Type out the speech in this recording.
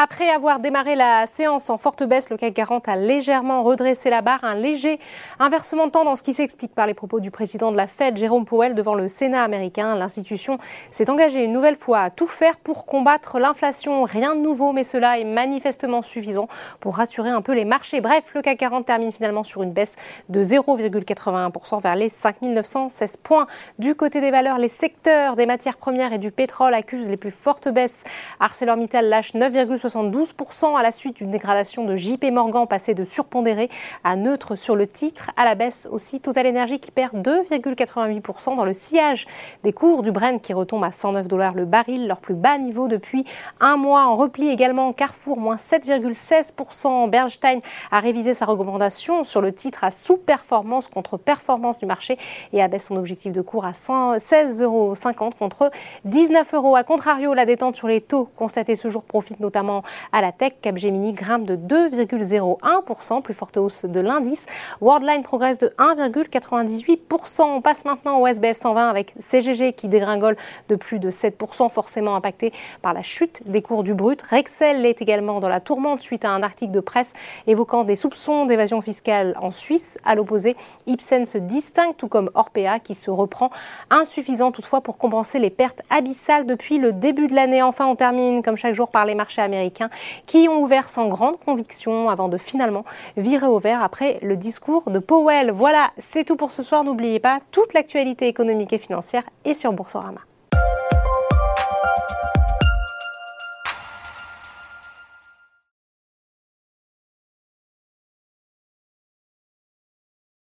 Après avoir démarré la séance en forte baisse, le CAC 40 a légèrement redressé la barre. Un léger inversement de tendance qui s'explique par les propos du président de la Fed, Jérôme Powell, devant le Sénat américain. L'institution s'est engagée une nouvelle fois à tout faire pour combattre l'inflation. Rien de nouveau, mais cela est manifestement suffisant pour rassurer un peu les marchés. Bref, le CAC 40 termine finalement sur une baisse de 0,81% vers les 5916 points. Du côté des valeurs, les secteurs des matières premières et du pétrole accusent les plus fortes baisses. ArcelorMittal lâche 9, 72% à la suite d'une dégradation de JP Morgan passé de surpondéré à neutre sur le titre. À la baisse aussi Total Energy qui perd 2,88% dans le sillage des cours du Brent qui retombe à 109 dollars le baril, leur plus bas niveau depuis un mois. En repli également Carrefour, moins 7,16%. Bernstein a révisé sa recommandation sur le titre à sous-performance contre performance du marché et abaisse son objectif de cours à 16,50 euros contre 19 euros. A contrario, la détente sur les taux constatée ce jour profite notamment à la tech. Capgemini grimpe de 2,01%, plus forte hausse de l'indice. Worldline progresse de 1,98%. On passe maintenant au SBF 120 avec CGG qui dégringole de plus de 7%, forcément impacté par la chute des cours du brut. Rexel est également dans la tourmente suite à un article de presse évoquant des soupçons d'évasion fiscale en Suisse. À l'opposé, Ipsen se distingue, tout comme Orpea qui se reprend, insuffisant toutefois pour compenser les pertes abyssales depuis le début de l'année. Enfin, on termine comme chaque jour par les marchés qui ont ouvert sans grande conviction avant de finalement virer au vert après le discours de Powell. Voilà, c'est tout pour ce soir. N'oubliez pas, toute l'actualité économique et financière est sur Boursorama.